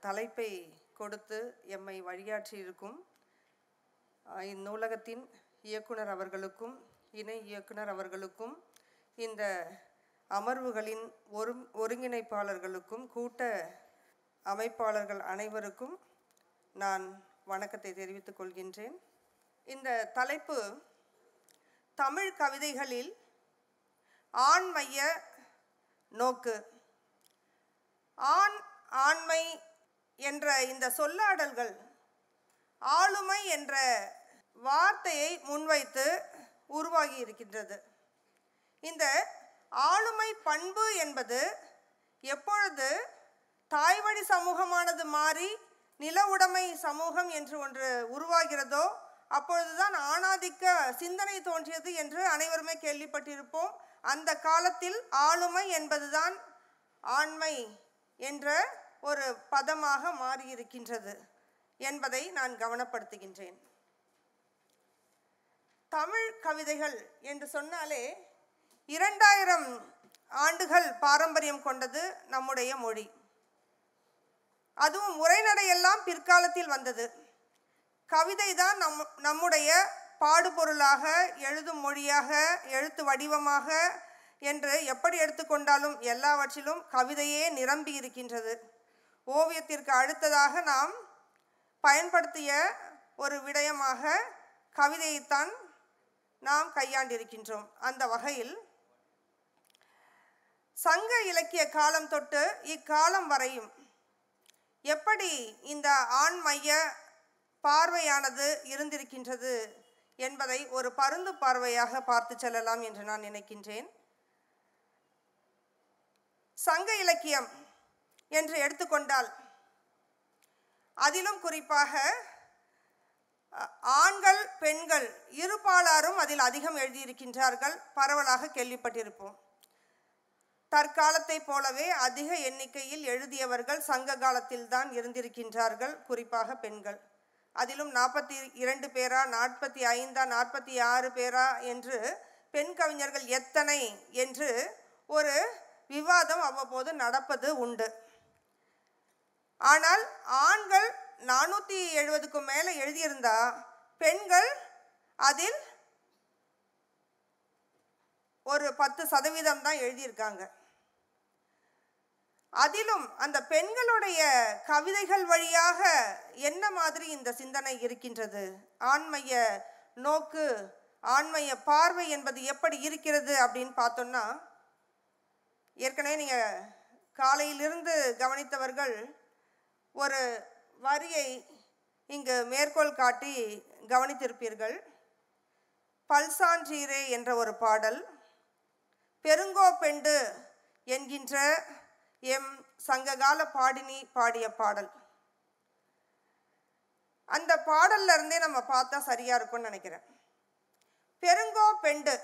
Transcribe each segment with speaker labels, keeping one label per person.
Speaker 1: தலைப்பை கொடுத்து எம்மை வழியாற்றியிருக்கும் இந்நூலகத்தின் இயக்குனர் அவர்களுக்கும் இணை இயக்குனர் அவர்களுக்கும் இந்த அமர்வுகளின் ஒரு ஒருங்கிணைப்பாளர்களுக்கும் கூட்ட அமைப்பாளர்கள் அனைவருக்கும் நான் வணக்கத்தை தெரிவித்துக் கொள்கின்றேன். இந்த தலைப்பு தமிழ் கவிதைகளில் ஆண்மைய நோக்கு. ஆண் ஆண்மை என்ற இந்த சொல்லாடல்கள் ஆளுமை என்ற வார்த்தையை முன்வைத்து உருவாகி இருக்கின்றது. இந்த ஆளுமை பண்பு என்பது எப்பொழுது தாய்வழி சமூகமானது மாறி நில உடைமை சமூகம் என்று ஒன்று உருவாகிறதோ அப்பொழுதுதான் ஆணாதிக்க சிந்தனை தோன்றியது என்று அனைவருமே கேள்விப்பட்டிருப்போம். அந்த காலத்தில் ஆளுமை என்பதுதான் ஆண்மை என்ற ஒரு பதமாக மாறியிருக்கின்றது என்பதை நான் கவனப்படுத்துகின்றேன். தமிழ் கவிதைகள் என்று சொன்னாலே இரண்டாயிரம் ஆண்டுகள் பாரம்பரியம் கொண்டது நம்முடைய மொழி. அதுவும் உரைநடையெல்லாம் பிற்காலத்தில் வந்தது. கவிதை தான் நம் நம்முடைய பாடுபொருளாக எழுதும் மொழியாக எழுத்து வடிவமாக என்று எப்படி எடுத்துக்கொண்டாலும் எல்லாவற்றிலும் கவிதையே நிரம்பி இருக்கின்றது ஓவியத்திற்கு அடுத்ததாக நாம் பயன்படுத்திய ஒரு விடயமாக கவிதையைத்தான் நாம் கையாண்டிருக்கின்றோம். அந்த வகையில் சங்க இலக்கிய காலம் தொட்டு இக்காலம் வரையும் எப்படி இந்த ஆண் மைய பார்வையானது இருந்திருக்கின்றது என்பதை ஒரு பருந்து பார்வையாக பார்த்து செல்லலாம் என்று நான் நினைக்கின்றேன். சங்க இலக்கியம் என்று எடுத்துக்கொண்டால் அதிலும் குறிப்பாக ஆண்கள் பெண்கள் இருபாலாரும் அதில் அதிகம் எழுதியிருக்கின்றார்கள். பரவலாக கேள்விப்பட்டிருப்போம். தற்காலத்தைப் போலவே அதிக எண்ணிக்கையில் எழுதியவர்கள் சங்க காலத்தில்தான் இருந்திருக்கின்றார்கள் குறிப்பாக பெண்கள். அதிலும் நாற்பத்தி இரண்டு பேரா நாற்பத்தி ஐந்தா நாற்பத்தி ஆறு பேரா என்று பெண் கவிஞர்கள் எத்தனை என்று ஒரு விவாதம் அவ்வப்போது நடப்பது உண்டு. ஆனால் ஆண்கள் நானூற்றி எழுபதுக்கும் மேலே எழுதியிருந்தா பெண்கள் அதில் ஒரு பத்து சதவீதம் தான் எழுதியிருக்காங்க. அதிலும் அந்த பெண்களுடைய கவிதைகள் வழியாக என்ன மாதிரி இந்த சிந்தனை இருக்கின்றது? ஆண்மைய நோக்கு ஆண்மைய பார்வை என்பது எப்படி இருக்கிறது அப்படின்னு பார்த்தோம்னா ஏற்கனவே நீங்கள் காலையிலிருந்து கவனித்தவர்கள் ஒரு வரியை இங்கு மேற்கோள் காட்டி கவனித்திருப்பீர்கள். பல்சான்றீரே என்ற ஒரு பாடல் பெருங்கோப்பெண்டு என்கின்ற எம் சங்ககால பாடினி பாடிய பாடல். அந்த பாடல்ல இருந்தே நம்ம பார்த்தா சரியா இருக்கும்னு நினைக்கிறேன். பெருங்கோ பெண்டு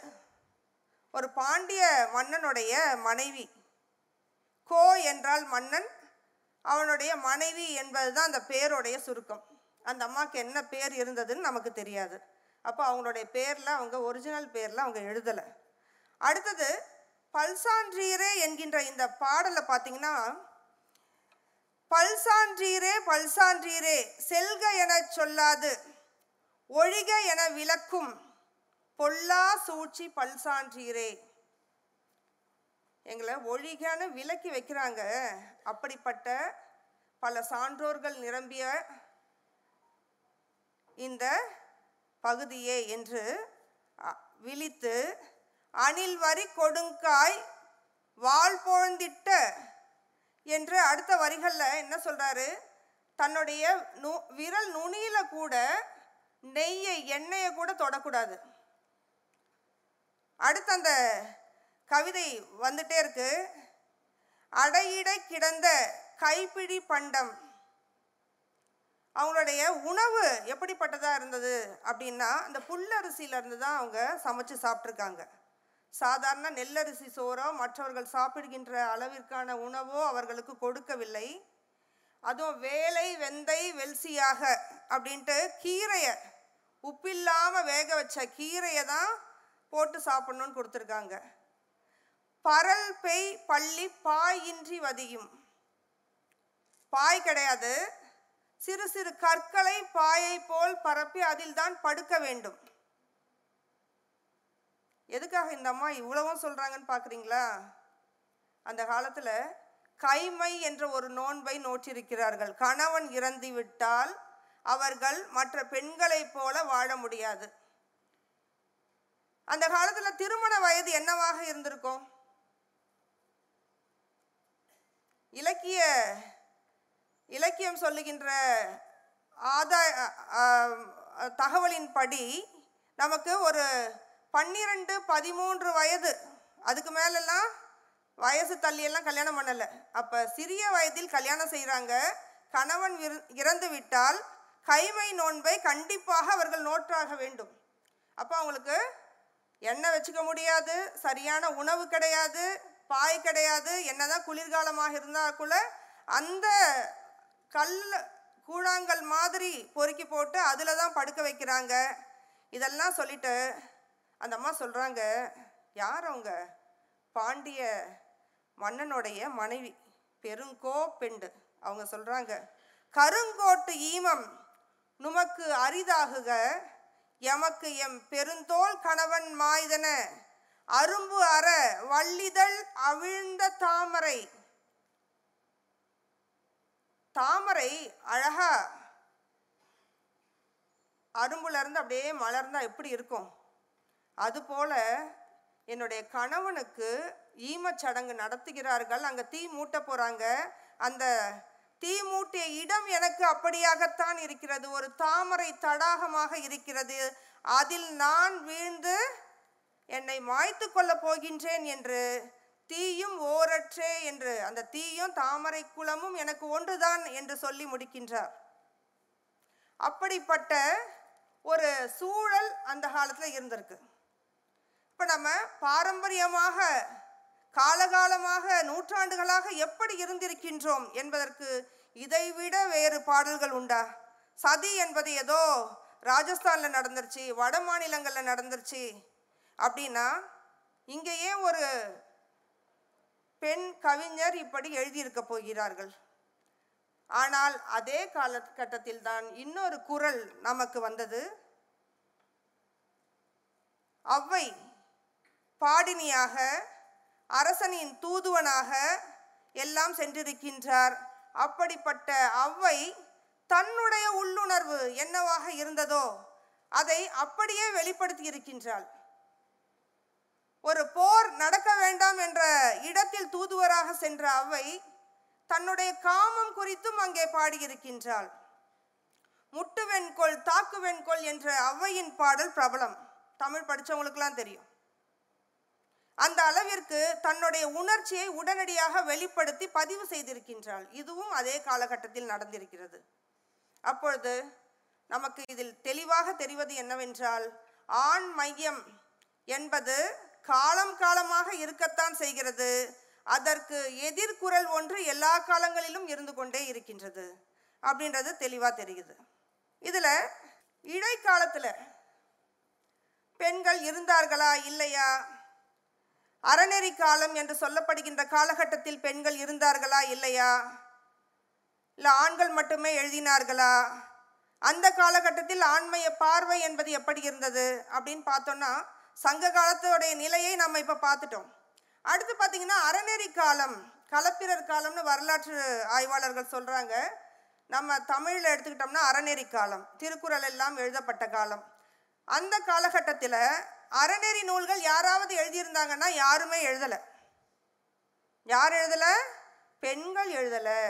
Speaker 1: ஒரு பாண்டிய மன்னனுடைய மனைவி. கோ என்றால் மன்னன் அவனுடைய மனைவி என்பது தான் அந்த பேருடைய சுருக்கம். அந்த அம்மாவுக்கு என்ன பேர் இருந்ததுன்னு நமக்கு தெரியாது. அப்போ அவங்களுடைய பேரில் அவங்க ஒரிஜினல் பேரில் அவங்க எழுதலை. அடுத்தது பல்சான்றீரே என்கின்ற இந்த பாடலை பார்த்தீங்கன்னா பல்சான்றீரே பல்சான்றீரே செல்க எனச் சொல்லாது ஒழிக என விளக்கும் பொல்லா சூழ்ச்சி பல்சான்றீரே. எங்களை ஒழிகான விலக்கி வைக்கிறாங்க. அப்படிப்பட்ட பல சான்றோர்கள் நிரம்பிய இந்த பகுதியே என்று விழித்து அணில் வரி கொடுங்காய் வாள் பொழுந்திட்ட என்று அடுத்த வரிகளில் என்ன சொல்கிறாரு தன்னுடைய நு விரல் நுனியில் கூட நெய்யை எண்ணெயை கூட தொடக்கூடாது. அடுத்து அந்த கவிதை வந்துட்டே இருக்கு. அடையிட கிடந்த கைப்பிடி பண்டம். அவங்களுடைய உணவு எப்படிப்பட்டதாக இருந்தது அப்படின்னா அந்த புல்லரிசியிலேருந்து தான் அவங்க சமைச்சு சாப்பிட்ருக்காங்க சாதாரண நெல்லரிசி சோறோ மற்றவர்கள் சாப்பிடுகின்ற அளவிற்கான உணவோ அவர்களுக்கு கொடுக்கவில்லை. அதுவும் வேலை வெந்தை வெல்சியாக அப்படின்ட்டு கீரையை உப்பில்லாமல் வேக வச்ச கீரையை தான் போட்டு சாப்பிட்ணுன்னு கொடுத்துருக்காங்க. பரல் பெய் பள்ளி பாயின்றி வதியும். பாய் கிடையாது. சிறு சிறு கற்களை பாயை போல் பரப்பி அதில் தான் படுக்க வேண்டும். எதுக்காக இந்த அம்மா இவ்வளவும் சொல்கிறாங்கன்னு பார்க்குறீங்களா அந்த காலத்தில் கைமை என்ற ஒரு நோன்பை நோற்றிருக்கிறார்கள். கணவன் இறந்து விட்டால் அவர்கள் மற்ற பெண்களைப் போல வாழ முடியாது. அந்த காலத்தில் திருமண வயது என்னவாக இருந்திருக்கும்? இலக்கிய இலக்கியம் சொல்லுகின்ற ஆதாய தகவலின்படி நமக்கு ஒரு பன்னிரெண்டு பதிமூன்று வயது. அதுக்கு மேலெல்லாம் வயசு தள்ளியெல்லாம் கல்யாணம் பண்ணலை. அப்போ சிறிய வயதில் கல்யாணம் செய்கிறாங்க கணவன் விரு இறந்து விட்டால் கைமை நோன்பை கண்டிப்பாக அவர்கள் நோற்றாக வேண்டும். அப்போ அவங்களுக்கு எண்ணெய் வச்சுக்க முடியாது சரியான உணவு கிடையாது பாய் கிடையாது. என்னதான் குளிர்காலமாக இருந்தால் கூட அந்த கல் கூழாங்கல் மாதிரி பொறுக்கி போட்டு அதில் தான் படுக்க வைக்கிறாங்க. இதெல்லாம் சொல்லிட்டு அந்த அம்மா சொல்கிறாங்க யார் அவங்க? பாண்டிய மன்னனுடைய மனைவி பெருங்கோ பெண்டு. அவங்க சொல்கிறாங்க கருங்கோட்டு ஈமம் நுமக்கு அரிதாகுக எமக்கு எம் பெருந்தோல் கணவன் மாய்தன அரும்பு அற வள்ளிதழ் அவிழ்ந்த தாமரை. தாமரை அழகா அரும்புல இருந்து அப்படியே மலர்ந்தா எப்படி இருக்கும்? அதுபோல என்னுடைய கணவனுக்கு ஈமச் சடங்கு நடத்துகிறார்கள். அங்கே தீ மூட்ட போகிறாங்க அந்த தீ மூட்டிய இடம் எனக்கு அப்படியாகத்தான் இருக்கிறது. ஒரு தாமரை தடாகமாக இருக்கிறது. அதில் நான் வீழ்ந்து என்னை மாய்த்து கொள்ளப் போகின்றேன் என்று தீயும் ஓரற்றே என்று அந்த தீயும் தாமரை குளமும் எனக்கு ஒன்றுதான் என்று சொல்லி முடிக்கின்றார். அப்படிப்பட்ட ஒரு சூழல் அந்த காலத்தில் இருந்திருக்கு. இப்போ நம்ம பாரம்பரியமாக காலகாலமாக நூற்றாண்டுகளாக எப்படி இருந்திருக்கின்றோம் என்பதற்கு இதைவிட வேறு பாடல்கள் உண்டா? சதி என்பது ஏதோ ராஜஸ்தானில் நடந்துருச்சு வட மாநிலங்களில் நடந்துருச்சு அப்படின்னா இங்கே ஏன் ஒரு பெண் கவிஞர் இப்படி எழுதியிருக்க போகிறார்கள். ஆனால் அதே காலகட்டத்தில் தான் இன்னொரு குரல் நமக்கு வந்தது. அவ்வை பாடினியாக அரசனின் தூதுவனாக எல்லாம் சென்றிருக்கின்றார். அப்படிப்பட்ட அவ்வை தன்னுடைய உள்ளுணர்வு என்னவாக இருந்ததோ அதை அப்படியே வெளிப்படுத்தி இருக்கின்றாள் ஒரு போர் நடக்க வேண்டாம் என்ற இடத்தில் தூதுவராக சென்ற அவை தன்னுடைய காமம் குறித்தும் அங்கே பாடியிருக்கின்றாள். முட்டு வெண்கொள் தாக்கு வெண்கொள் என்ற ஔவையின் பாடல் பிரபலம். தமிழ் படித்தவங்களுக்கெல்லாம் தெரியும். அந்த அளவிற்கு தன்னுடைய உணர்ச்சியை உடனடியாக வெளிப்படுத்தி பதிவு செய்திருக்கின்றாள். இதுவும் அதே காலகட்டத்தில் நடந்திருக்கிறது. அப்பொழுது நமக்கு இதில் தெளிவாக தெரிவது என்னவென்றால் ஆண் மையம் என்பது காலம் காலமாக இருக்கத்தான் செய்கிறது. அதற்கு எதிர்குரல் ஒன்று எல்லா காலங்களிலும் இருந்து கொண்டே இருக்கின்றது அப்படின்றது தெளிவாக தெரியுது. இதில் இடைக்காலத்தில் பெண்கள் இருந்தார்களா இல்லையா? அறநெறி காலம் என்று சொல்லப்படுகின்ற காலகட்டத்தில் பெண்கள் இருந்தார்களா இல்லையா? இல்லை ஆண்கள் மட்டுமே எழுதினார்களா? அந்த காலகட்டத்தில் ஆண்மைய பார்வை என்பது எப்படி இருந்தது அப்படின்னு பார்த்தோன்னா சங்க காலத்தோடைய நிலையை நம்ம இப்போ பார்த்துட்டோம். அடுத்து பார்த்தீங்கன்னா அறநெறி காலம் களப்பிரர் காலம்னு வரலாற்று ஆய்வாளர்கள் சொல்கிறாங்க நம்ம தமிழில் எடுத்துக்கிட்டோம்னா அறநெறி காலம் திருக்குறள் எல்லாம் எழுதப்பட்ட காலம். அந்த காலகட்டத்தில் அறநெறி நூல்கள் யாராவது எழுதியிருந்தாங்கன்னா யாருமே எழுதலை. யார் எழுதலை? பெண்கள் எழுதலை.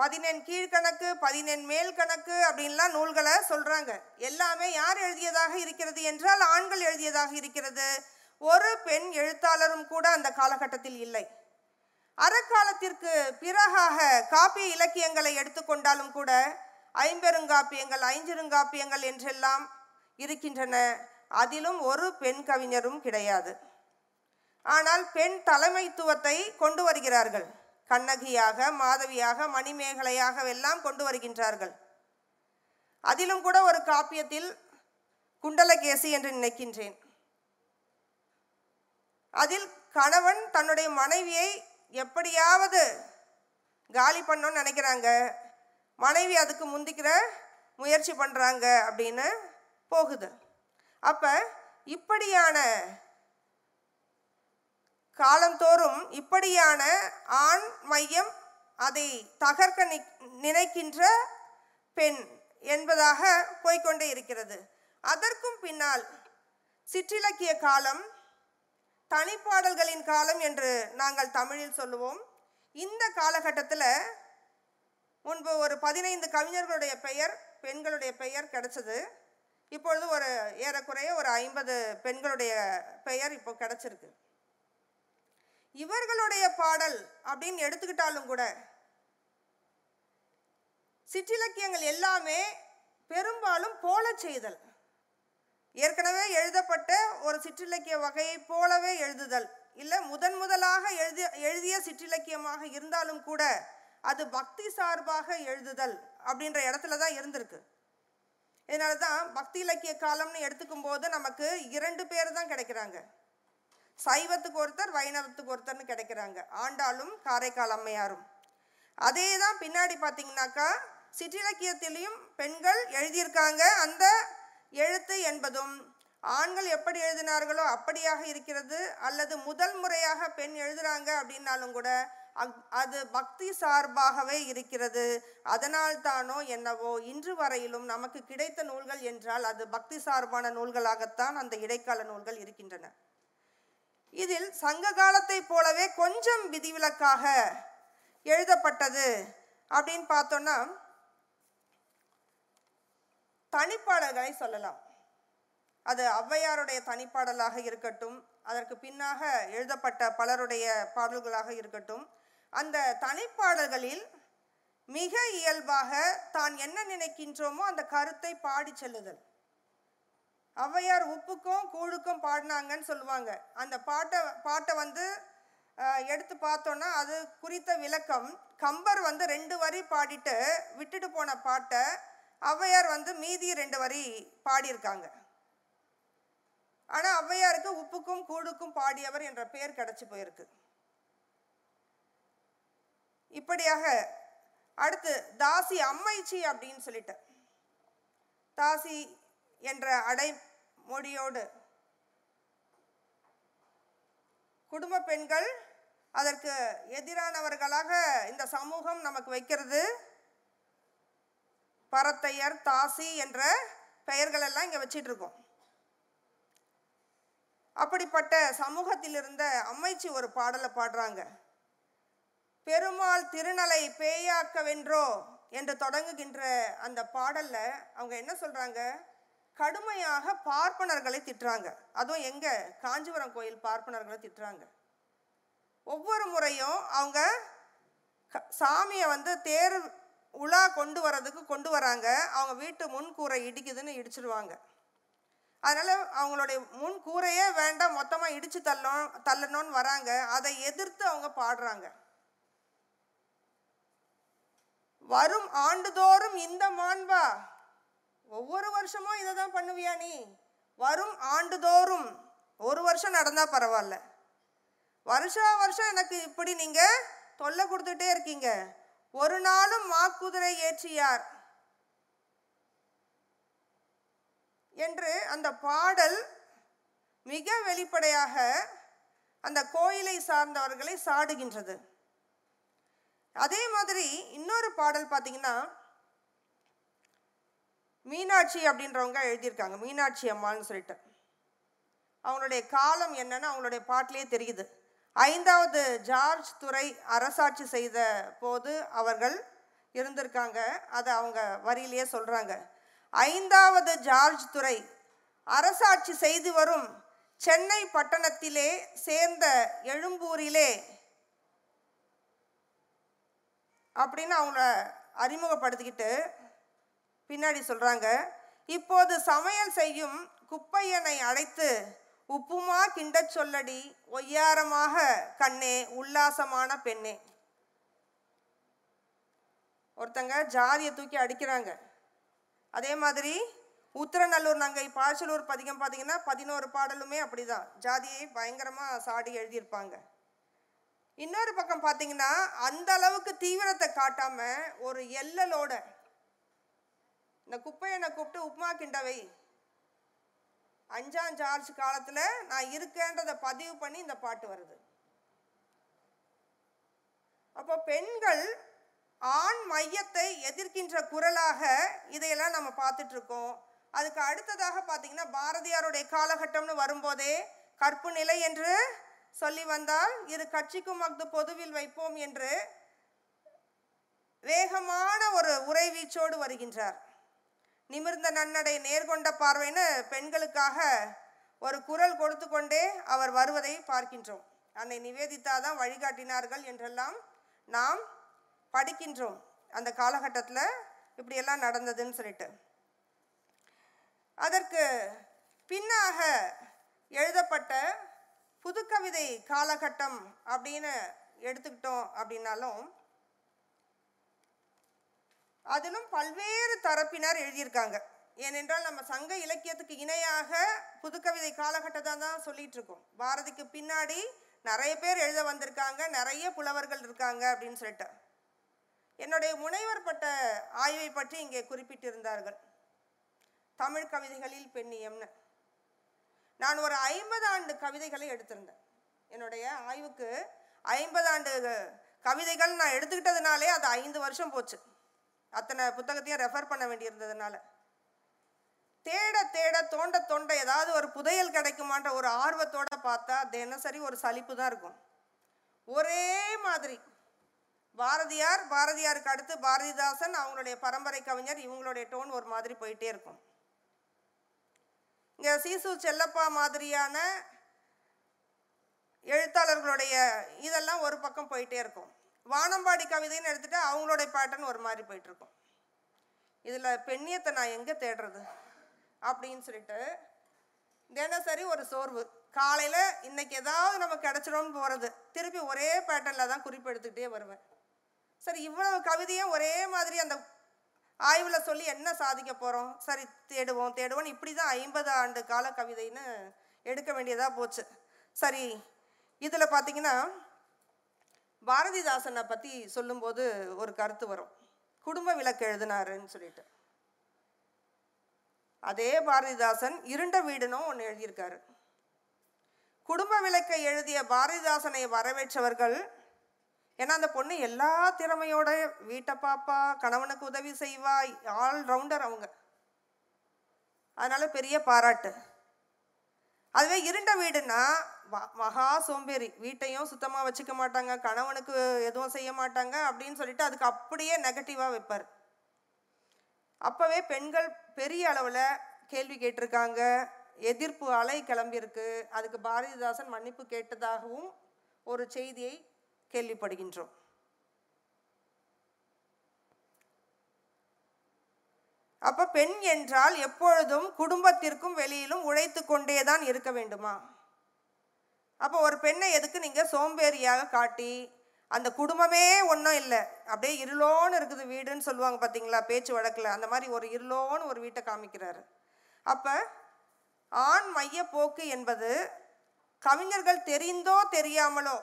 Speaker 1: பதினெண் கீழ்கணக்கு பதினெண் மேல் கணக்கு அப்படின்லாம் நூல்களை சொல்கிறாங்க எல்லாமே யார் எழுதியதாக இருக்கிறது என்றால் ஆண்கள் எழுதியதாக இருக்கிறது. ஒரு பெண் எழுத்தாளரும் கூட அந்த காலகட்டத்தில் இல்லை. அறக்காலத்திற்கு பிறகாக காப்பிய இலக்கியங்களை எடுத்துக்கொண்டாலும் கூட ஐம்பெருங்காப்பியங்கள் ஐஞ்சிருங்காப்பியங்கள் என்றெல்லாம் இருக்கின்றன. அதிலும் ஒரு பெண் கவிஞரும் கிடையாது. ஆனால் பெண் தலைமைத்துவத்தை கொண்டு வருகிறார்கள். கண்ணகியாக மாதவியாக மணிமேகலையாக எல்லாம் கொண்டு வருகின்றார்கள் அதிலும் கூட ஒரு காப்பியத்தில் குண்டலகேசி என்று நினைக்கின்றேன். அதில் கணவன் தன்னுடைய மனைவியை எப்படியாவது காலி பண்ணோன்னு நினைக்கிறாங்க. மனைவி அதுக்கு முந்திக்கிற முயற்சி பண்ணுறாங்க அப்படின்னு போகுது. அப்போ இப்படியான காலந்தோறும் இப்படியான ஆண் மையம் அதை தகர்க்க நினைக்கின்ற பெண் என்பதாக போய்க்கொண்டே இருக்கிறது. அதற்கும் பின்னால் சிற்றிலக்கிய காலம் தனிப்பாடல்களின் காலம் என்று நாங்கள் தமிழில் சொல்லுவோம். இந்த காலகட்டத்தில் முன்பு ஒரு பதினைந்து கவிஞர்களுடைய பெயர் பெண்களுடைய பெயர் கிடைச்சது. இப்பொழுது ஒரு ஏறக்குறைய ஒரு ஐம்பது பெண்களுடைய பெயர் இப்போ கிடச்சிருக்கு. இவர்களுடைய பாடல் அப்படின்னு எடுத்துக்கிட்டாலும் கூட சிற்றிலக்கியங்கள் எல்லாமே பெரும்பாலும் போலச் செய்தல். ஏற்கனவே எழுதப்பட்ட ஒரு சிற்றிலக்கிய வகையைப் போலவே எழுதுதல். இல்லை முதன் முதலாக எழுதிய எழுதிய சிற்றிலக்கியமாக இருந்தாலும் கூட அது பக்தி சார்பாக எழுதுதல் அப்படின்ற இடத்துல தான் இருந்திருக்கு. இதனால தான் பக்தி இலக்கிய காலம்னு எடுத்துக்கும் போது நமக்கு இரண்டு பேர் தான் கிடைக்கிறாங்க. சைவத்துக்கு ஒருத்தர் வைணவத்துக்கு ஒருத்தர்னு கிடைக்கிறாங்க. ஆண்டாளும் காரைக்கால் அம்மையாரும். அதே தான் பின்னாடி பார்த்தீங்கன்னாக்கா சிற்றிலக்கியத்திலையும் பெண்கள் எழுதியிருக்காங்க. அந்த எழுத்து என்பதும் ஆண்கள் எப்படி எழுதினார்களோ அப்படியாக இருக்கிறது. அல்லது முதல் முறையாக பெண் எழுதுறாங்க அப்படின்னாலும் கூட அது பக்தி சார்பாகவே இருக்கிறது. அதனால் தானோ என்னவோ இன்று வரையிலும் நமக்கு கிடைத்த நூல்கள் என்றால் அது பக்தி சார்பான நூல்களாகத்தான் அந்த இடைக்கால நூல்கள் இருக்கின்றன. இதில் சங்க காலத்தை போலவே கொஞ்சம் விதிவிலக்காக எழுதப்பட்டது அப்படின்னு பார்த்தோன்னா தனிப்பாடல்களை சொல்லலாம். அது ஔவையாருடைய தனிப்பாடலாக இருக்கட்டும் அதற்கு பின்னாக எழுதப்பட்ட பலருடைய பாடல்களாக இருக்கட்டும் அந்த தனிப்பாடல்களில் மிக இயல்பாக தான் என்ன நினைக்கின்றோமோ அந்த கருத்தை பாடி செல்லுதல். ஔவையார் உப்புக்கும் கூழுக்கும் பாடினாங்கன்னு சொல்லுவாங்க. அந்த பாட்டை பாட்டை வந்து எடுத்து பார்த்தோன்னா அது குறித்த விளக்கம். கம்பர் வந்து ரெண்டு வரி பாடிட்டு விட்டுட்டு போன பாட்டை ஔவையார் வந்து மீதி ரெண்டு வரி பாடியிருக்காங்க. ஆனால் ஔவையாருக்கு உப்புக்கும் கூழுக்கும் பாடியவர் என்ற பெயர் கிடச்சி போயிருக்கு. இப்படியாக அடுத்து தாசி அம்மைச்சி அப்படின்னு சொல்லிட்டு. தாசி என்ற அடைமொழியோடு குடும்ப பெண்கள் அதற்கு எதிரானவர்களாக இந்த சமூகம் நமக்கு வைக்கிறது. பரத்தையர் தாசி என்ற பெயர்கள் எல்லாம் இங்கே வச்சிட்டு இருக்கோம் அப்படிப்பட்ட சமூகத்தில் இருந்த அம்மைச்சி ஒரு பாடலை பாடுறாங்க. பெருமாள் திருநலை பேயாக்கவென்றோ என்று தொடங்குகின்ற அந்த பாடலில் அவங்க என்ன சொல்கிறாங்க கடுமையாக பார்ப்பனர்களை திட்டுறாங்க. அதுவும் எங்கே? காஞ்சிபுரம் கோயில் பார்ப்பனர்களை திட்டுறாங்க. ஒவ்வொரு முறையும் அவங்க க- சாமியை வந்து தேர் உலா கொண்டு வர்றதுக்கு கொண்டு வராங்க. அவங்க வீட்டு முன்கூரை இடிக்குதுன்னு இடிச்சிடுவாங்க அதனால் அவங்களுடைய முன் கூரையே வேண்டாம் மொத்தமாக இடித்து தள்ளணும் தள்ளணும்னு வராங்க. அதை எதிர்த்து அவங்க பாடுறாங்க. வரும் ஆண்டுதோறும் இந்த மாண்பா? ஒவ்வொரு வருஷமும் இதை தான் பண்ணுவியா நீ? வரும் ஆண்டுதோறும். ஒரு வருஷம் நடந்தால் பரவாயில்ல. வருஷா வருஷம் எனக்கு இப்படி நீங்கள் தொல்லை கொடுத்துட்டே இருக்கீங்க. ஒரு நாளும் மாக்குதிரை ஏற்றியார். என்று அந்த பாடல் மிக வெளிப்படையாக அந்த கோயிலை சார்ந்தவர்களை சாடுகின்றது. அதே மாதிரி இன்னொரு பாடல் பார்த்தீங்கன்னா மீனாட்சி அப்படின்றவங்க எழுதியிருக்காங்க. மீனாட்சி அம்மான்னு சொல்லிட்டு. அவங்களுடைய காலம் என்னன்னு அவங்களுடைய பாட்டிலே தெரியுது. ஐந்தாவது ஜார்ஜ் துறை அரசாட்சி செய்த போது அவர்கள் இருந்திருக்காங்க. அதை அவங்க வரியிலேயே சொல்கிறாங்க ஐந்தாவது ஜார்ஜ் துறை அரசாட்சி செய்து வரும் சென்னை பட்டணத்திலே சேர்ந்த எழும்பூரிலே அப்படின்னு அவங்கள அறிமுகப்படுத்திக்கிட்டு பின்னாடி சொல்கிறாங்க இப்போது சமையல் செய்யும் குப்பையனை அழைத்து உப்புமா கிண்டச் சொல்லடி ஒய்யாரமாக கண்ணே உல்லாசமான பெண்ணே. ஒருத்தங்க ஜாதியை தூக்கி அடிக்கிறாங்க. அதே மாதிரி உத்திரநல்லூர் நங்கை பாச்சலூர் பதிகம் பார்த்தீங்கன்னா பதினோரு பாடலுமே அப்படிதான். ஜாதியை பயங்கரமாக சாடி எழுதியிருப்பாங்க. இன்னொரு பக்கம் பார்த்தீங்கன்னா அந்த அளவுக்கு தீவிரத்தை காட்டாமல் ஒரு எல்லலோட இந்த குப்பையனை கூப்பிட்டு உப்மா கிண்டவை அஞ்சாம் ஜார்ஜ் காலத்தில் நான் இருக்கேன்றதை பதிவு பண்ணி இந்த பாட்டு வருது. அப்போ பெண்கள் ஆண் மையத்தை எதிர்க்கின்ற குரலாக இதையெல்லாம் நம்ம பார்த்துட்ருக்கோம். அதுக்கு அடுத்ததாக பார்த்தீங்கன்னா பாரதியாருடைய காலகட்டம்னு வரும்போதே கற்பு நிலை என்று சொல்லி வந்தால் இரு கட்சிக்கும் அஃது பொதுவில் வைப்போம் என்று வேகமான ஒரு உரைவீச்சோடு வருகின்றார். நிமிர்ந்த நன்னடை நேர்கொண்ட பார்வைன்னு பெண்களுக்காக ஒரு குரல் கொடுத்து கொண்டே அவர் வருவதை பார்க்கின்றோம். அன்னை நிவேதித்தா தான் வழிகாட்டினார்கள் என்றெல்லாம் நாம் படிக்கின்றோம். அந்த காலகட்டத்தில் இப்படியெல்லாம் நடந்ததுன்னு சொல்லிட்டு. அதற்கு பின்னாக எழுதப்பட்ட புதுக்கவிதை காலகட்டம் அப்படின்னு எடுத்துக்கிட்டோம் அப்படின்னாலும் அதிலும் பல்வேறு தரப்பினர் எழுதியிருக்காங்க. ஏனென்றால் நம்ம சங்க இலக்கியத்துக்கு இணையாக புதுக்கவிதை காலகட்டத்தை தான் சொல்லிட்டு இருக்கோம். பாரதிக்கு பின்னாடி நிறைய பேர் எழுத வந்திருக்காங்க. நிறைய புலவர்கள் இருக்காங்க அப்படின்னு சொல்லிட்டு. என்னுடைய முனைவர் பட்ட ஆய்வை பற்றி இங்கே குறிப்பிட்டிருந்தார்கள். தமிழ் கவிதைகளில் பெண்ணியம்னு. நான் ஒரு ஐம்பது ஆண்டு கவிதைகளை எடுத்திருந்தேன். என்னுடைய ஆய்வுக்கு ஐம்பது ஆண்டு கவிதைகள் நான் எடுத்துக்கிட்டதுனாலே அது ஐந்து வருஷம் போச்சு. அத்தனை புத்தகத்தையும் ரெஃபர் பண்ண வேண்டியிருந்ததுனால. தேட தேட தோண்ட தோண்ட ஏதாவது ஒரு புதையல் கிடைக்குமான்ற ஒரு ஆர்வத்தோட பார்த்தா தினசரி ஒரு சலிப்பு தான் இருக்கும். ஒரே மாதிரி. பாரதியார் பாரதியாருக்கு அடுத்து பாரதிதாசன் அவங்களுடைய பரம்பரை கவிஞர் இவங்களுடைய டோன் ஒரு மாதிரி போயிட்டே இருக்கும். இங்கே சீசு செல்லப்பா மாதிரியான எழுத்தாளர்களுடைய இதெல்லாம் ஒரு பக்கம் போயிட்டே இருக்கும். வானம்பாடி கவிதைன்னு எடுத்துட்டு அவங்களுடைய பேட்டர்ன் ஒரு மாதிரி போயிட்டுருக்கும். இதில் பெண்ணியத்தை நான் எங்கே தேடுறது? அப்படின்னு சொல்லிட்டு தினசரி ஒரு சோர்வு. காலையில் இன்னைக்கு ஏதாவது நம்ம கிடச்சிடும்னு போகிறது திருப்பி ஒரே பேட்டர்னில் தான் குறிப்பு எடுத்துக்கிட்டே வருவேன். சரி இவ்வளவு கவிதையும் ஒரே மாதிரி அந்த ஆய்வில் சொல்லி என்ன சாதிக்க போகிறோம் சரி தேடுவோம் தேடுவோம் இப்படி தான் ஐம்பது ஆண்டு கால கவிதைன்னு எடுக்க வேண்டியதாக போச்சு. சரி இதில் பார்த்தீங்கன்னா பாரதிதாசனை பற்றி சொல்லும்போது ஒரு கருத்து வரும். குடும்ப விளக்கு எழுதினாருன்னு சொல்லிட்டு. அதே பாரதிதாசன் இருண்ட வீடுனும் ஒன்று எழுதியிருக்காரு. குடும்ப விளக்கை எழுதிய பாரதிதாசனை வரவேற்றவர்கள் ஏன்னா அந்த பொண்ணு எல்லா திறமையோட வீட்டை பாப்பா கணவனுக்கு உதவி செய்வா ஆல் ரவுண்டர் அவங்க. அதனால பெரிய பாராட்டு. அதுவே இருண்ட வீடுனா மகா சோம்பேறி. வீட்டையும் சுத்தமாக வச்சுக்க மாட்டாங்க கணவனுக்கு எதுவும் செய்ய மாட்டாங்க அப்படின்னு சொல்லிட்டு அதுக்கு அப்படியே நெகட்டிவாக வைப்பார். அப்போவே பெண்கள் பெரிய அளவில் கேள்வி கேட்டிருக்காங்க. எதிர்ப்பு அலை கிளம்பியிருக்கு. அதுக்கு பாரதிதாசன் மன்னிப்பு கேட்டதாகவும் ஒரு செய்தியை கேள்விப்படுகின்றோம். அப்போ பெண் என்றால் எப்பொழுதும் குடும்பத்திற்கும் வெளியிலும் உழைத்து கொண்டே தான் இருக்க வேண்டுமா? அப்போ ஒரு பெண்ணை எதுக்கு நீங்கள் சோம்பேறியாக காட்டி அந்த குடும்பமே ஒன்றும் இல்லை அப்படியே இருளோன்னு இருக்குது வீடுன்னு சொல்லுவாங்க பார்த்தீங்களா பேச்சு வழக்கில் அந்த மாதிரி ஒரு இருளோன்னு ஒரு வீட்டை காமிக்கிறாரு. அப்போ ஆண் மைய போக்கு என்பது கவிஞர்கள் தெரிந்தோ தெரியாமலோ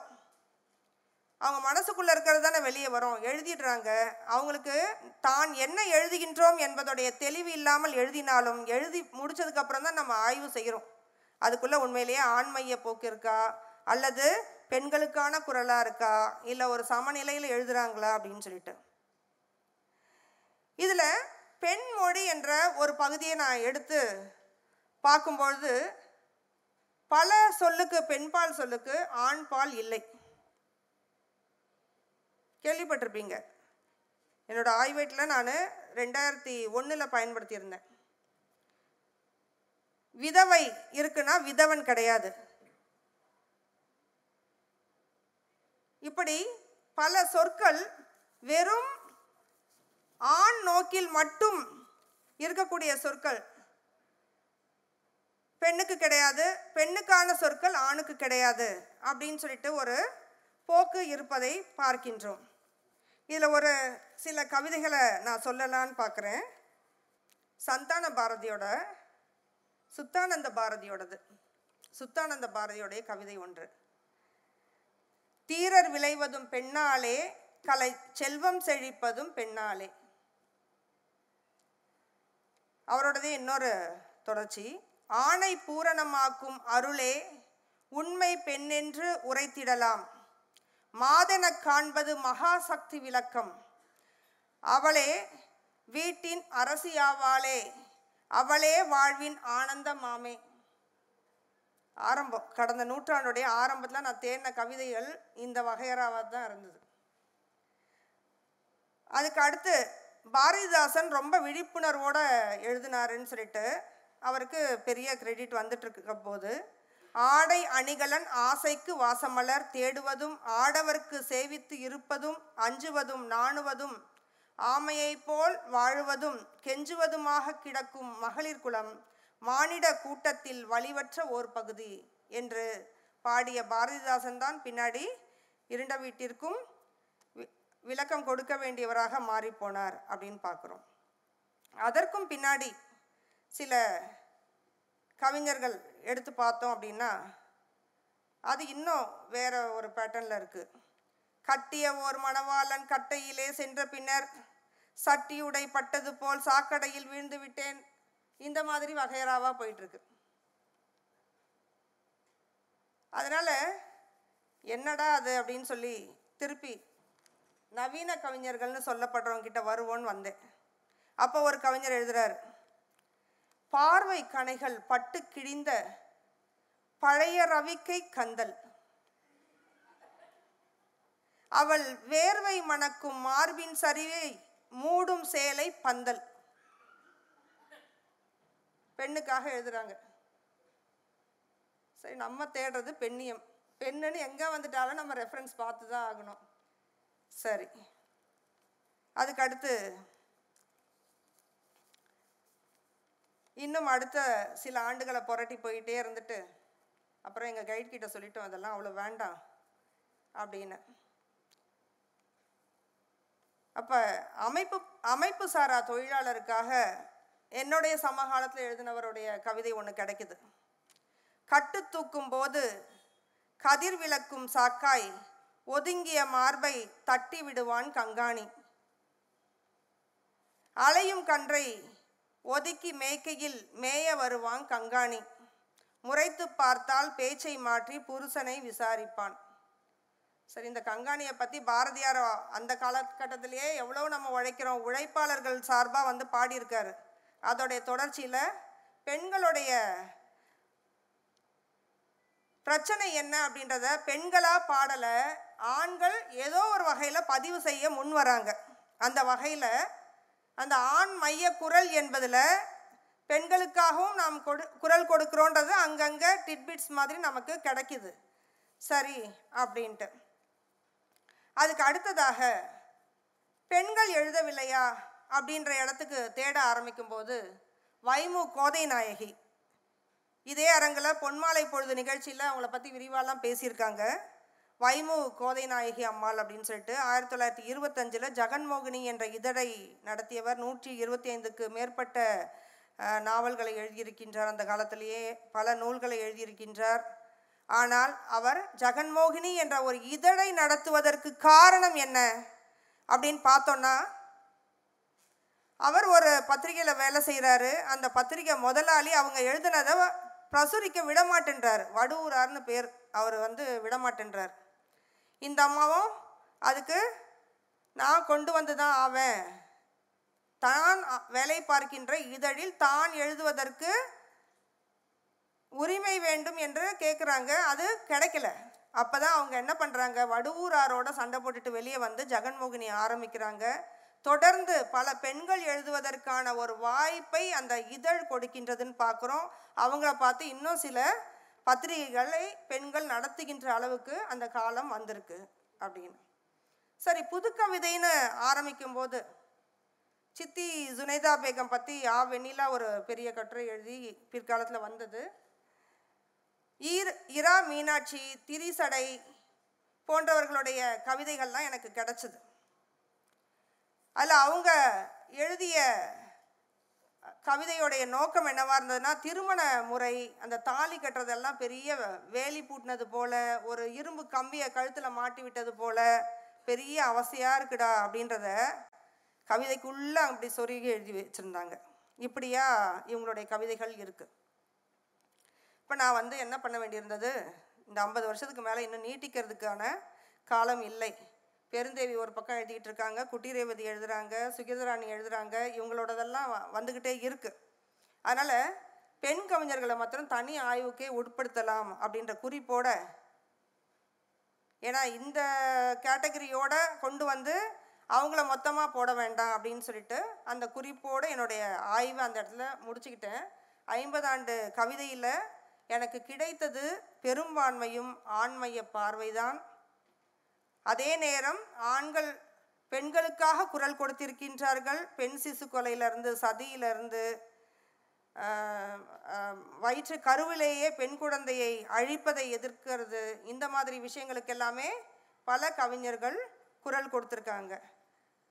Speaker 1: அவங்க மனசுக்குள்ளே இருக்கிறது தானே வெளியே வரும். எழுதிடுறாங்க. அவங்களுக்கு தான் என்ன எழுதுகின்றோம் என்பதுடைய தெளிவு இல்லாமல் எழுதினாலும் எழுதி முடித்ததுக்கப்புறம் தான் நம்ம ஆய்வு செய்கிறோம். அதுக்குள்ளே உண்மையிலேயே ஆண்மைய போக்கு இருக்கா? அல்லது பெண்களுக்கான குரலாக இருக்கா? இல்லை ஒரு சமநிலையில் எழுதுகிறாங்களா அப்படின்னு சொல்லிட்டு. இதில் பெண் மொழி என்ற ஒரு பகுதியை நான் எடுத்து பார்க்கும்பொழுது பல சொல்லுக்கு பெண்பால் சொல்லுக்கு ஆண்பால் இல்லை. கேள்விப்பட்டிருப்பீங்க. என்னோட ஆய்வேட்டில் நான் ரெண்டாயிரத்தி ஒன்றில் பயன்படுத்தியிருந்தேன். விதவை இருக்குன்னா விதவன் கிடையாது. இப்படி பல சொற்கள் வெறும் ஆண் நோக்கில் மட்டும் இருக்கக்கூடிய சொற்கள். பெண்ணுக்கு கிடையாது பெண்ணுக்கான சொற்கள் ஆணுக்கு கிடையாது அப்படின்னு சொல்லிட்டு ஒரு போக்கு இருப்பதை பார்க்கின்றோம். இதில் ஒரு சில கவிதைகளை நான் சொல்லலான்னு பார்க்குறேன். சந்தான பாரதியோட சுத்தானந்த பாரதியோடது. சுத்தானந்த பாரதியோடைய கவிதை ஒன்று. தீரர் விளைவதும் பெண்ணாலே கலை செல்வம் செழிப்பதும் பெண்ணாலே. அவரோடதே இன்னொரு தொடர்ச்சி. ஆணை பூரணமாக்கும் அருளே உண்மை பெண்ணென்று உரைத்திடலாம். மாதெனக் காண்பது மகாசக்தி விளக்கம். அவளே வீட்டின் அரசியாவாளே அவளே வாழ்வின் ஆனந்தமாமே. ஆரம்பம் கடந்த நூற்றாண்டுடைய ஆரம்பத்தில் நான் தேடின கவிதைகள் இந்த வகையறாவாக தான் இருந்தது. அதுக்கு அடுத்து பாரதிதாசன் ரொம்ப விழிப்புணர்வோடு எழுதினாருன்னு சொல்லிட்டு அவருக்கு பெரிய கிரெடிட் வந்துட்டு இருக்க போது ஆடை அணிகலன் ஆசைக்கு வாசமலர் தேடுவதும் ஆடவர்க்கு சேவித்து இருப்பதும் அஞ்சுவதும் நாணுவதும் ஆமையைப் போல் வாழுவதும் கெஞ்சுவதுமாக கிடக்கும் மகளிர் குலம் மானிட கூட்டத்தில் வழிவற்ற ஓர் பகுதி என்று பாடிய பாரதிதாசன் தான் பின்னாடி இருண்ட வீட்டிற்கும் வி- விளக்கம் கொடுக்க வேண்டியவராக மாறிப்போனார் அப்படின்னு பார்க்குறோம். அதற்கும் பின்னாடி சில கவிஞர்கள் எடுத்து பார்த்தோம் அப்படின்னா அது இன்னும் வேற ஒரு பேட்டர்னில் இருக்குது கட்டிய ஓர் மணவாளன் கட்டையிலே சென்ற பின்னர் சட்டியுடை பட்டது போல் சாக்கடையில் வீழ்ந்து விட்டேன். இந்த மாதிரி வகையறாவாக போயிட்டுருக்கு. அதனால் என்னடா அது அப்படின்னு சொல்லி திருப்பி நவீன கவிஞர்கள்னு சொல்லப்படுறவங்கிட்ட வருவோன்னு வந்தேன். அப்போ ஒரு கவிஞர் எழுதுறாரு பார்வை கணைகள் பட்டு கிழிந்த பழைய ரவிக்கை கந்தல். அவள் வேர்வை மணக்கும் மார்பின் சரிவை மூடும் சேலை பந்தல். பெண்ணுக்காக எழுதுறாங்க. சரி நம்ம தேடுறது பெண்ணியம். பெண்ணுன்னு எங்கே வந்துட்டாலும் நம்ம ரெஃபரன்ஸ் பார்த்து தான் ஆகணும். சரி. அதுக்கு அடுத்து இன்னும் அடுத்த சில ஆண்டுகளை புரட்டி போயிட்டே இருந்துட்டு அப்புறம் எங்கள் கைட் கிட்ட சொல்லிட்டோம் அதெல்லாம் அவ்வளோ வேண்டாம் அப்படின்னு. அப்போ அமைப்பு அமைப்பு சாரா தொழிலாளருக்காக என்னுடைய சமகாலத்தில் எழுதினவருடைய கவிதை ஒன்று கிடைக்குது. கட்டு தூக்கும் போது கதிர் விளக்கும் சாக்காய் ஒதுங்கிய மார்பை தட்டி விடுவான் கங்காணி. அலையும் கன்றை ஒதுக்கி மேய்க்கையில் மேய வருவான் கங்காணி. முறைத்து பார்த்தால் பேச்சை மாற்றி புருஷனை விசாரிப்பான். சரி இந்த கங்காணியை பற்றி பாரதியார் அந்த காலகட்டத்திலேயே எவ்வளோ நம்ம உழைக்கிறோம். உழைப்பாளர்கள் சார்பாக வந்து பாடியிருக்காரு. அதோடைய தொடர்ச்சியில் பெண்களுடைய பிரச்சனை என்ன அப்படின்றத பெண்களாக பாடலை ஆண்கள் ஏதோ ஒரு வகையில் பதிவு செய்ய முன் வராங்க. அந்த வகையில் அந்த ஆண் மைய குரல் என்பதில் பெண்களுக்காகவும் நாம் கொடு குரல் கொடுக்குறோன்றது அங்கங்கே டிட்பிட்ஸ் மாதிரி நமக்கு கிடைக்குது. சரி அப்படின்ட்டு. அதுக்கு அடுத்ததாக பெண்கள் எழுதவில்லையா அப்படின்ற இடத்துக்கு தேட ஆரம்பிக்கும்போது வைமு கோதை நாயகி இதே அரங்கில் பொன்மாலை பொழுது நிகழ்ச்சியில் அவங்கள பற்றி விரிவாலாம் பேசியிருக்காங்க. வைமு கோதைநாயகி அம்மாள் அப்படின்னு சொல்லிட்டு ஆயிரத்தி தொள்ளாயிரத்தி இருபத்தஞ்சில் ஜெகன்மோகினி என்ற இதழை நடத்தியவர் நூற்றி இருபத்தி ஐந்துக்கு மேற்பட்ட நாவல்களை எழுதியிருக்கின்றார். அந்த காலத்திலேயே பல நூல்களை எழுதியிருக்கின்றார். ஆனால் அவர் ஜெகன்மோகினி என்ற ஒரு இதழை நடத்துவதற்கு காரணம் என்ன அப்படின்னு பார்த்தோன்னா அவர் ஒரு பத்திரிகையில் வேலை செய்கிறாரு அந்த பத்திரிகை முதலாளி அவங்க எழுதுனதை பிரசுரிக்க விடமாட்டேன்றார். வடுவூரார்னு பேர் அவர் வந்து விடமாட்டேன்றார். இந்த அம்மாவும் அதுக்கு நான் கொண்டு வந்து தான் ஆவேன். தான் வேலை பார்க்கின்ற இதழில் தான் எழுதுவதற்கு உரிமை வேண்டும் என்று கேட்குறாங்க அது கிடைக்கல. அப்போ தான் அவங்க என்ன பண்ணுறாங்க வடுவூராரோட சண்டை போட்டுட்டு வெளியே வந்து ஜெகன்மோகினி ஆரம்பிக்கிறாங்க. தொடர்ந்து பல பெண்கள் எழுதுவதற்கான ஒரு வாய்ப்பை அந்த இதழ் கொடுக்கின்றதுன்னு பார்க்குறோம் அவங்கள பார்த்து இன்னும் சில பத்திரிகைகளை பெண்கள் நடத்துகின்ற அளவுக்கு அந்த காலம் வந்திருக்கு அப்படின்னு. சரி புதுக்கவிதைன்னு ஆரம்பிக்கும்போது சித்தி ஜுனைதா பேகம் பற்றி ஆ வெண்ணிலா ஒரு பெரிய கட்டுரை எழுதி பிற்காலத்தில் வந்தது. ஈர் இரா மீனாட்சி திரிசடை போன்றவர்களுடைய கவிதைகள்லாம் எனக்கு கிடச்சிது. அதில் அவங்க எழுதிய கவிதையுடைய நோக்கம் என்னவாக இருந்ததுன்னா திருமண முறை அந்த தாலி கட்டுறதெல்லாம் பெரிய வேலி பூட்டினது போல் ஒரு இரும்பு கம்பியை கழுத்தில் மாட்டி விட்டது போல் பெரிய அவசியாக இருக்குடா அப்படின்றத கவிதைக்குள்ளே அப்படி சொருகி எழுதி வச்சுருந்தாங்க. இப்படியா இவங்களுடைய கவிதைகள் இருக்குது இப்போ நான் வந்து என்ன பண்ண வேண்டியிருந்தது? இந்த ஐம்பது வருஷத்துக்கு மேலே இன்னும் நீட்டிக்கிறதுக்கான காலம் இல்லை. பெருந்தேவி ஒரு பக்கம் எழுதிக்கிட்டு இருக்காங்க குட்டிரேவதி எழுதுகிறாங்க சுகிதராணி எழுதுகிறாங்க இவங்களோடதெல்லாம் வ- வந்துக்கிட்டே இருக்குது அதனால் பெண் கவிஞர்களை மாத்திரம் தனி ஆய்வுக்கே உட்படுத்தலாம் அப்படின்ற குறிப்போட ஏன்னா இந்த கேட்டகரியோட கொண்டு வந்து அவங்கள மொத்தமாக போட வேண்டாம் அப்படின்னு சொல்லிட்டு அந்த குறிப்போடு என்னுடைய ஆய்வை அந்த இடத்துல முடிச்சுக்கிட்டேன். ஐம்பதாண்டு கவிதையில் எனக்கு கிடைத்தது பெரும்பான்மையும் ஆண்மைய பார்வைதான். அதே நேரம் ஆண்கள் பெண்களுக்காக குரல் கொடுத்திருக்கின்றார்கள். பெண் சிசு கொலையிலிருந்து சதியிலிருந்து வயிற்று கருவிலேயே பெண் குழந்தையை அழிப்பதை எதிர்க்கிறது. இந்த மாதிரி விஷயங்களுக்கு எல்லாமே பல கவிஞர்கள் குரல் கொடுத்துருக்காங்க.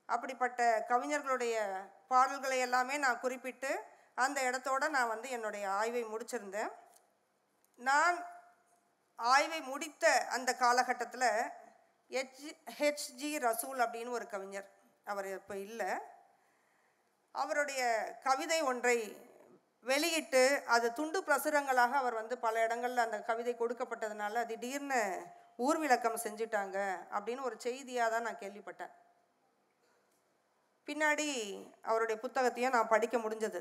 Speaker 1: அப்படிப்பட்ட கவிஞர்களுடைய பாடல்களை எல்லாமே நான் குறிப்பிட்டு அந்த இடத்தோட நான் வந்து என்னுடைய ஆய்வை முடிச்சிருந்தேன். நான் ஆய்வை முடித்த அந்த காலகட்டத்தில் ஹெச் ஹெச்ஜி ரசூல் அப்படின்னு ஒரு கவிஞர். அவர் இப்போ இல்லை. அவருடைய கவிதை ஒன்றை வெளியிட்டு அது துண்டு பிரசுரங்களாக அவர் வந்து பல இடங்களில் அந்த கவிதை கொடுக்கப்பட்டதுனால திடீர்னு ஊர்விளக்கம் செஞ்சுட்டாங்க அப்படின்னு ஒரு செய்தியாக தான் நான் கேள்விப்பட்டேன். பின்னாடி அவருடைய புத்தகத்தையும் நான் படிக்க முடிஞ்சது.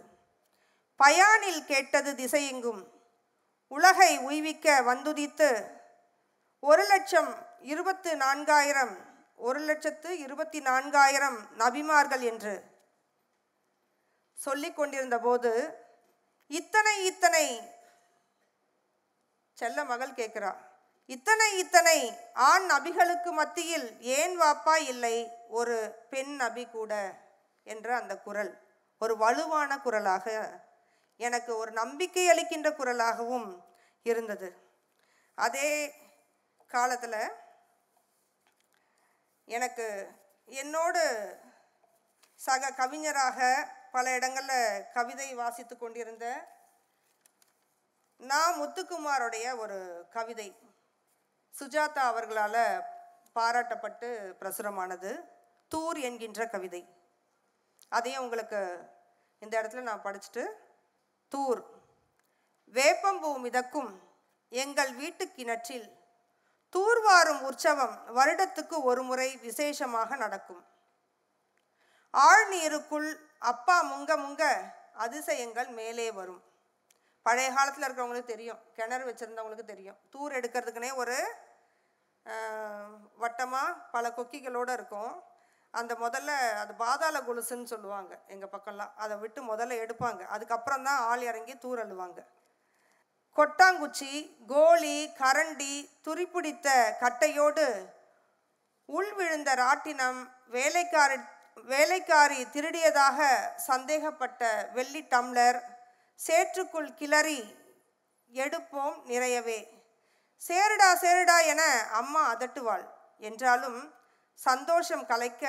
Speaker 1: பயானில் கேட்டது திசையெங்கும் உலகை உய்விக்க வந்துதித்து ஒரு லட்சம் இருபத்து நான்காயிரம் ஒரு லட்சத்து இருபத்தி நான்காயிரம் நபிமார்கள் என்று சொல்லிக் கொண்டிருந்த போது இத்தனை இத்தனை செல்ல மகள் கேட்கிறா இத்தனை இத்தனை ஆண் நபிகளுக்கு மத்தியில் ஏன் வாப்பா இல்லை? ஒரு பெண் நபி கூட என்ற அந்த குரல் ஒரு வலுவான குரலாக எனக்கு ஒரு நம்பிக்கை அளிக்கின்ற குரலாகவும் இருந்தது. அதே காலத்தில் எனக்கு என்னோடு சக கவிஞராக பல இடங்களில் கவிதை வாசித்து கொண்டிருந்த நான் முத்துக்குமாரோடைய ஒரு கவிதை சுஜாதா அவர்களால் பாராட்டப்பட்டு பிரசுரமானது தூர் என்கின்ற கவிதை. அதையும் உங்களுக்கு இந்த இடத்துல நான் படிச்சுட்டு தூர். வேப்பம்பூ மிதக்கும் எங்கள் வீட்டு கிணற்றில் தூர்வாரும் உற்சவம் வருடத்துக்கு ஒரு முறை விசேஷமாக நடக்கும். ஆழ்நீருக்குள் அப்பா முங்க முங்க அதிசயங்கள் மேலே வரும். பழைய காலத்தில் இருக்கிறவங்களுக்கு தெரியும். கிணறு வச்சுருந்தவங்களுக்கு தெரியும். தூர் எடுக்கிறதுக்குனே ஒரு வட்டமாக பல கொக்கிகளோடு இருக்கும். அந்த முதல்ல அது பாதாள கொலுசுன்னு சொல்லுவாங்க எங்கள் பக்கம்லாம். அதை விட்டு முதல்ல எடுப்பாங்க. அதுக்கப்புறம் தான் ஆள் இறங்கி தூர் அள்ளுவாங்க. கொட்டாங்குச்சி கோலி கரண்டி துரிப்பிடித்த கட்டையோடு உள் விழுந்த ராட்டினம் வேலைக்காரி வேலைக்காரி திருடியதாக சந்தேகப்பட்ட வெள்ளி டம்ளர் சேற்றுக்குள் கிளறி எடுப்போம் நிறையவே. சேருடா சேருடா என அம்மா அதட்டுவாள். என்றாலும் சந்தோஷம் கலைக்க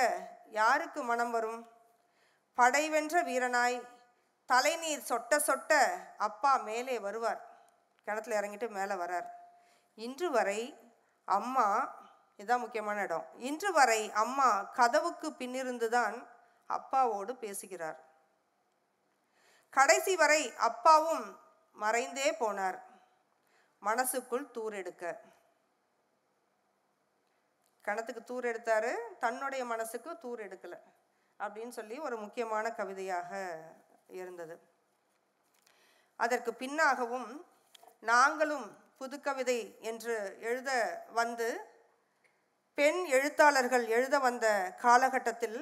Speaker 1: யாருக்கு மனம் வரும்? படைவென்ற வீரனாய் தலைநீர் சொட்ட சொட்ட அப்பா மேலே வருவார். கிணத்துல இறங்கிட்டு மேலே வரார். இன்று வரை அம்மா இதுதான் முக்கியமான இடம். இன்று வரை அம்மா கதவுக்கு பின்னிருந்து தான் அப்பாவோடு பேசுகிறார். கடைசி வரை அப்பாவும் மறைந்தே போனார். மனசுக்குள் தூர் எடுக்க. கணத்துக்கு தூர் எடுத்தாரு. தன்னுடைய மனசுக்கு தூர் எடுக்கல. அப்படின்னு சொல்லி ஒரு முக்கியமான கவிதையாக இருந்தது. அதற்கு பின்னாகவும் நாங்களும் புதுக்கவிதை என்று எழுத வந்து பெண் எழுத்தாளர்கள் எழுத வந்த காலகட்டத்தில்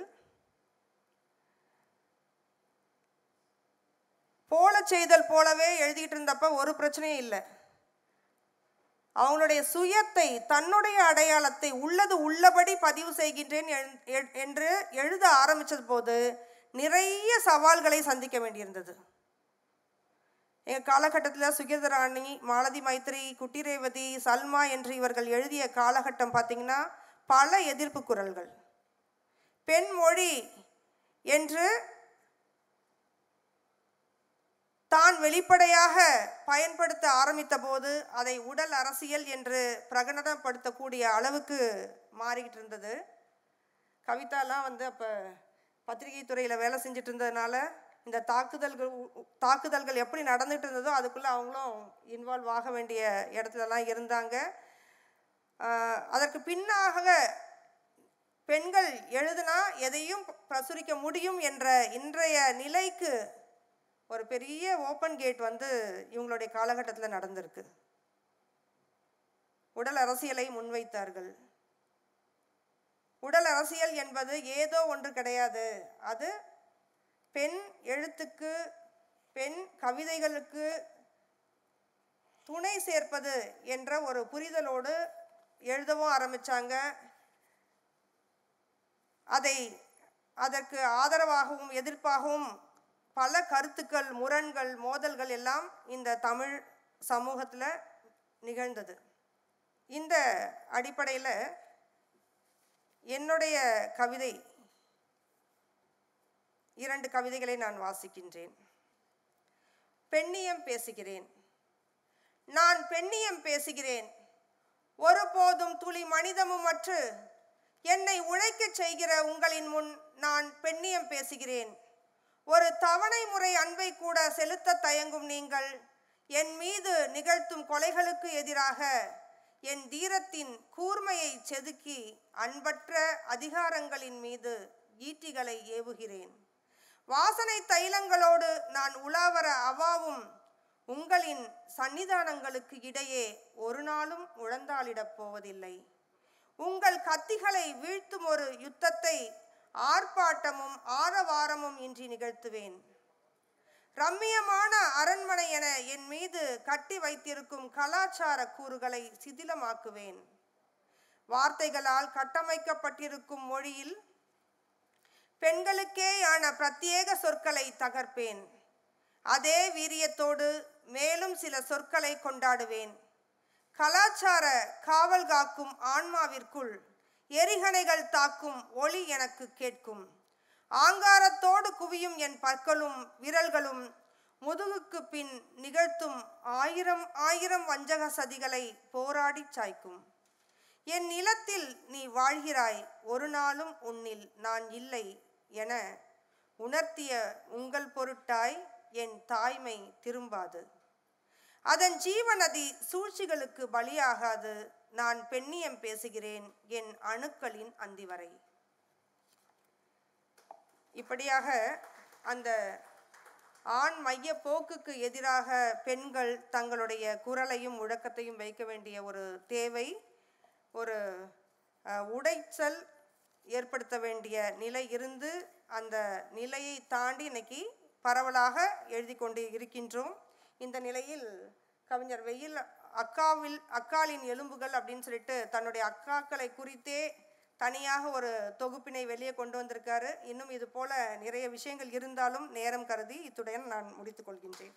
Speaker 1: போல செய்தல் போலவே எழுதிட்டு இருந்தப்ப ஒரு பிரச்சனையும் இல்லை. அவங்களுடைய சுயத்தை தன்னுடைய அடையாளத்தை உள்ளது உள்ளபடி பதிவு செய்கின்றேன் என்று எழுத ஆரம்பித்தது போது நிறைய சவால்களை சந்திக்க வேண்டியிருந்தது. எங்கள் காலகட்டத்தில் சுகீதராணி மாலதி மைத்ரி குட்டி ரேவதி சல்மா என்று இவர்கள் எழுதிய காலகட்டம் பார்த்திங்கன்னா பல எதிர்ப்பு குரல்கள். பெண் மொழி என்று தான் வெளிப்படையாக பயன்படுத்த ஆரம்பித்த போது அதை உடல் அரசியல் என்று பிரகடனப்படுத்தக்கூடிய அளவுக்கு மாறிக்கிட்டு இருந்தது. கவிதாலாம் வந்து அப்போ பத்திரிகை துறையில் வேலை செஞ்சுட்டு இருந்ததுனால இந்த தாக்குதல்கள் தாக்குதல்கள் எப்படி நடந்துகிட்டு இருந்ததோ அதுக்குள்ளே அவங்களும் இன்வால்வ் ஆக வேண்டிய இடத்துலலாம் இருந்தாங்க. அதற்கு பின்னாக பெண்கள் எழுதுனா எதையும் பிரசுரிக்க முடியும் என்ற இன்றைய நிலைக்கு ஒரு பெரிய ஓப்பன் கேட் வந்து இவங்களுடைய காலகட்டத்தில் நடந்திருக்கு. உடல் அரசியலை முன்வைத்தார்கள். உடல் அரசியல் என்பது ஏதோ ஒன்று கிடையாது. அது பெண் எழுத்துக்கு பெண் கவிதைகளுக்கு துணை சேர்ப்பது என்ற ஒரு புரிதலோடு எழுதவும் ஆரம்பித்தாங்க அதை அதற்கு ஆதரவாகவும் எதிர்ப்பாகவும் பல கருத்துக்கள் முரண்கள் மோதல்கள் எல்லாம் இந்த தமிழ் சமூகத்தில் நிகழ்ந்தது. இந்த அடிப்படையில் என்னுடைய கவிதை இரண்டு கவிதைகளை நான் வாசிக்கின்றேன். பெண்ணியம் பேசுகிறேன். நான் பெண்ணியம் பேசுகிறேன். ஒருபோதும் துளி மனிதமும் அற்று என்னை உழைக்கச் செய்கிற உங்களின் முன் நான் பெண்ணியம் பேசுகிறேன். ஒரு தவணை முறை அன்பை கூட செலுத்த தயங்கும் நீங்கள் என் மீது நிகழ்த்தும் கொலைகளுக்கு எதிராக என் தீரத்தின் கூர்மையை செதுக்கி அன்பற்ற அதிகாரங்களின் மீது ஈட்டிகளை ஏவுகிறேன். வாசனை தைலங்களோடு நான் உலாவர அவாவும் உங்களின் சன்னிதானங்களுக்கு இடையே ஒரு நாளும் உழந்தாளிடப் போவதில்லை. உங்கள் கத்திகளை வீழ்த்தும் ஒரு யுத்தத்தை ஆர்ப்பாட்டமும் ஆரவாரமும் இன்றி நிகழ்த்துவேன். ரம்மியமான அரண்மனை என என் மீது கட்டி வைத்திருக்கும் கலாச்சார கூறுகளை சிதிலமாக்குவேன். வார்த்தைகளால் கட்டமைக்கப்பட்டிருக்கும் மொழியில் பெண்களுக்கேயான பிரத்யேக சொற்களை தகர்ப்பேன். அதே வீரியத்தோடு மேலும் சில சொற்களை கொண்டாடுவேன். கலாச்சார காவல் காக்கும் ஆன்மாவிற்குள் எரிகணைகள் தாக்கும் ஒளி எனக்கு கேட்கும். ஆங்காரத்தோடு குவியும் என் பற்களும் விரல்களும் முதுகுக்கு பின் நிகழ்த்தும் ஆயிரம் ஆயிரம் வஞ்சக சதிகளை போராடிச் சாய்க்கும். என் நிலத்தில் நீ வாழ்கிறாய் ஒரு நாளும் உன்னில் நான் இல்லை. என உணர்த்திய உங்கள் பொருட்டாய் என் தாய்மை திரும்பாது. அதன் ஜீவநதி சூழ்ச்சிகளுக்கு பலியாகாது. நான் பெண்ணியம் பேசுகிறேன் என் அணுக்களின் அந்திவரை இப்படியாக அந்த ஆண் மைய போக்குக்கு எதிராக பெண்கள் தங்களுடைய குரலையும் முழக்கத்தையும் வைக்க வேண்டிய ஒரு தேவை ஒரு உடைச்சல் ஏற்படுத்த வேண்டிய நிலை இருந்து அந்த நிலையை தாண்டி இன்னைக்கு பரவலாக எழுதி கொண்டு இருக்கின்றோம். இந்த நிலையில் கவிஞர் வெயில் அக்காவில் அக்காலின் எலும்புகள் அப்படின்னு சொல்லிட்டு தன்னுடைய அக்காக்களை குறித்தே தனியாக ஒரு தொகுப்பினை வெளியே கொண்டு வந்திருக்காரு. இன்னும் இது போல நிறைய விஷயங்கள் இருந்தாலும் நேரம் கருதி இத்துடன் நான் முடித்துக் கொள்கின்றேன்.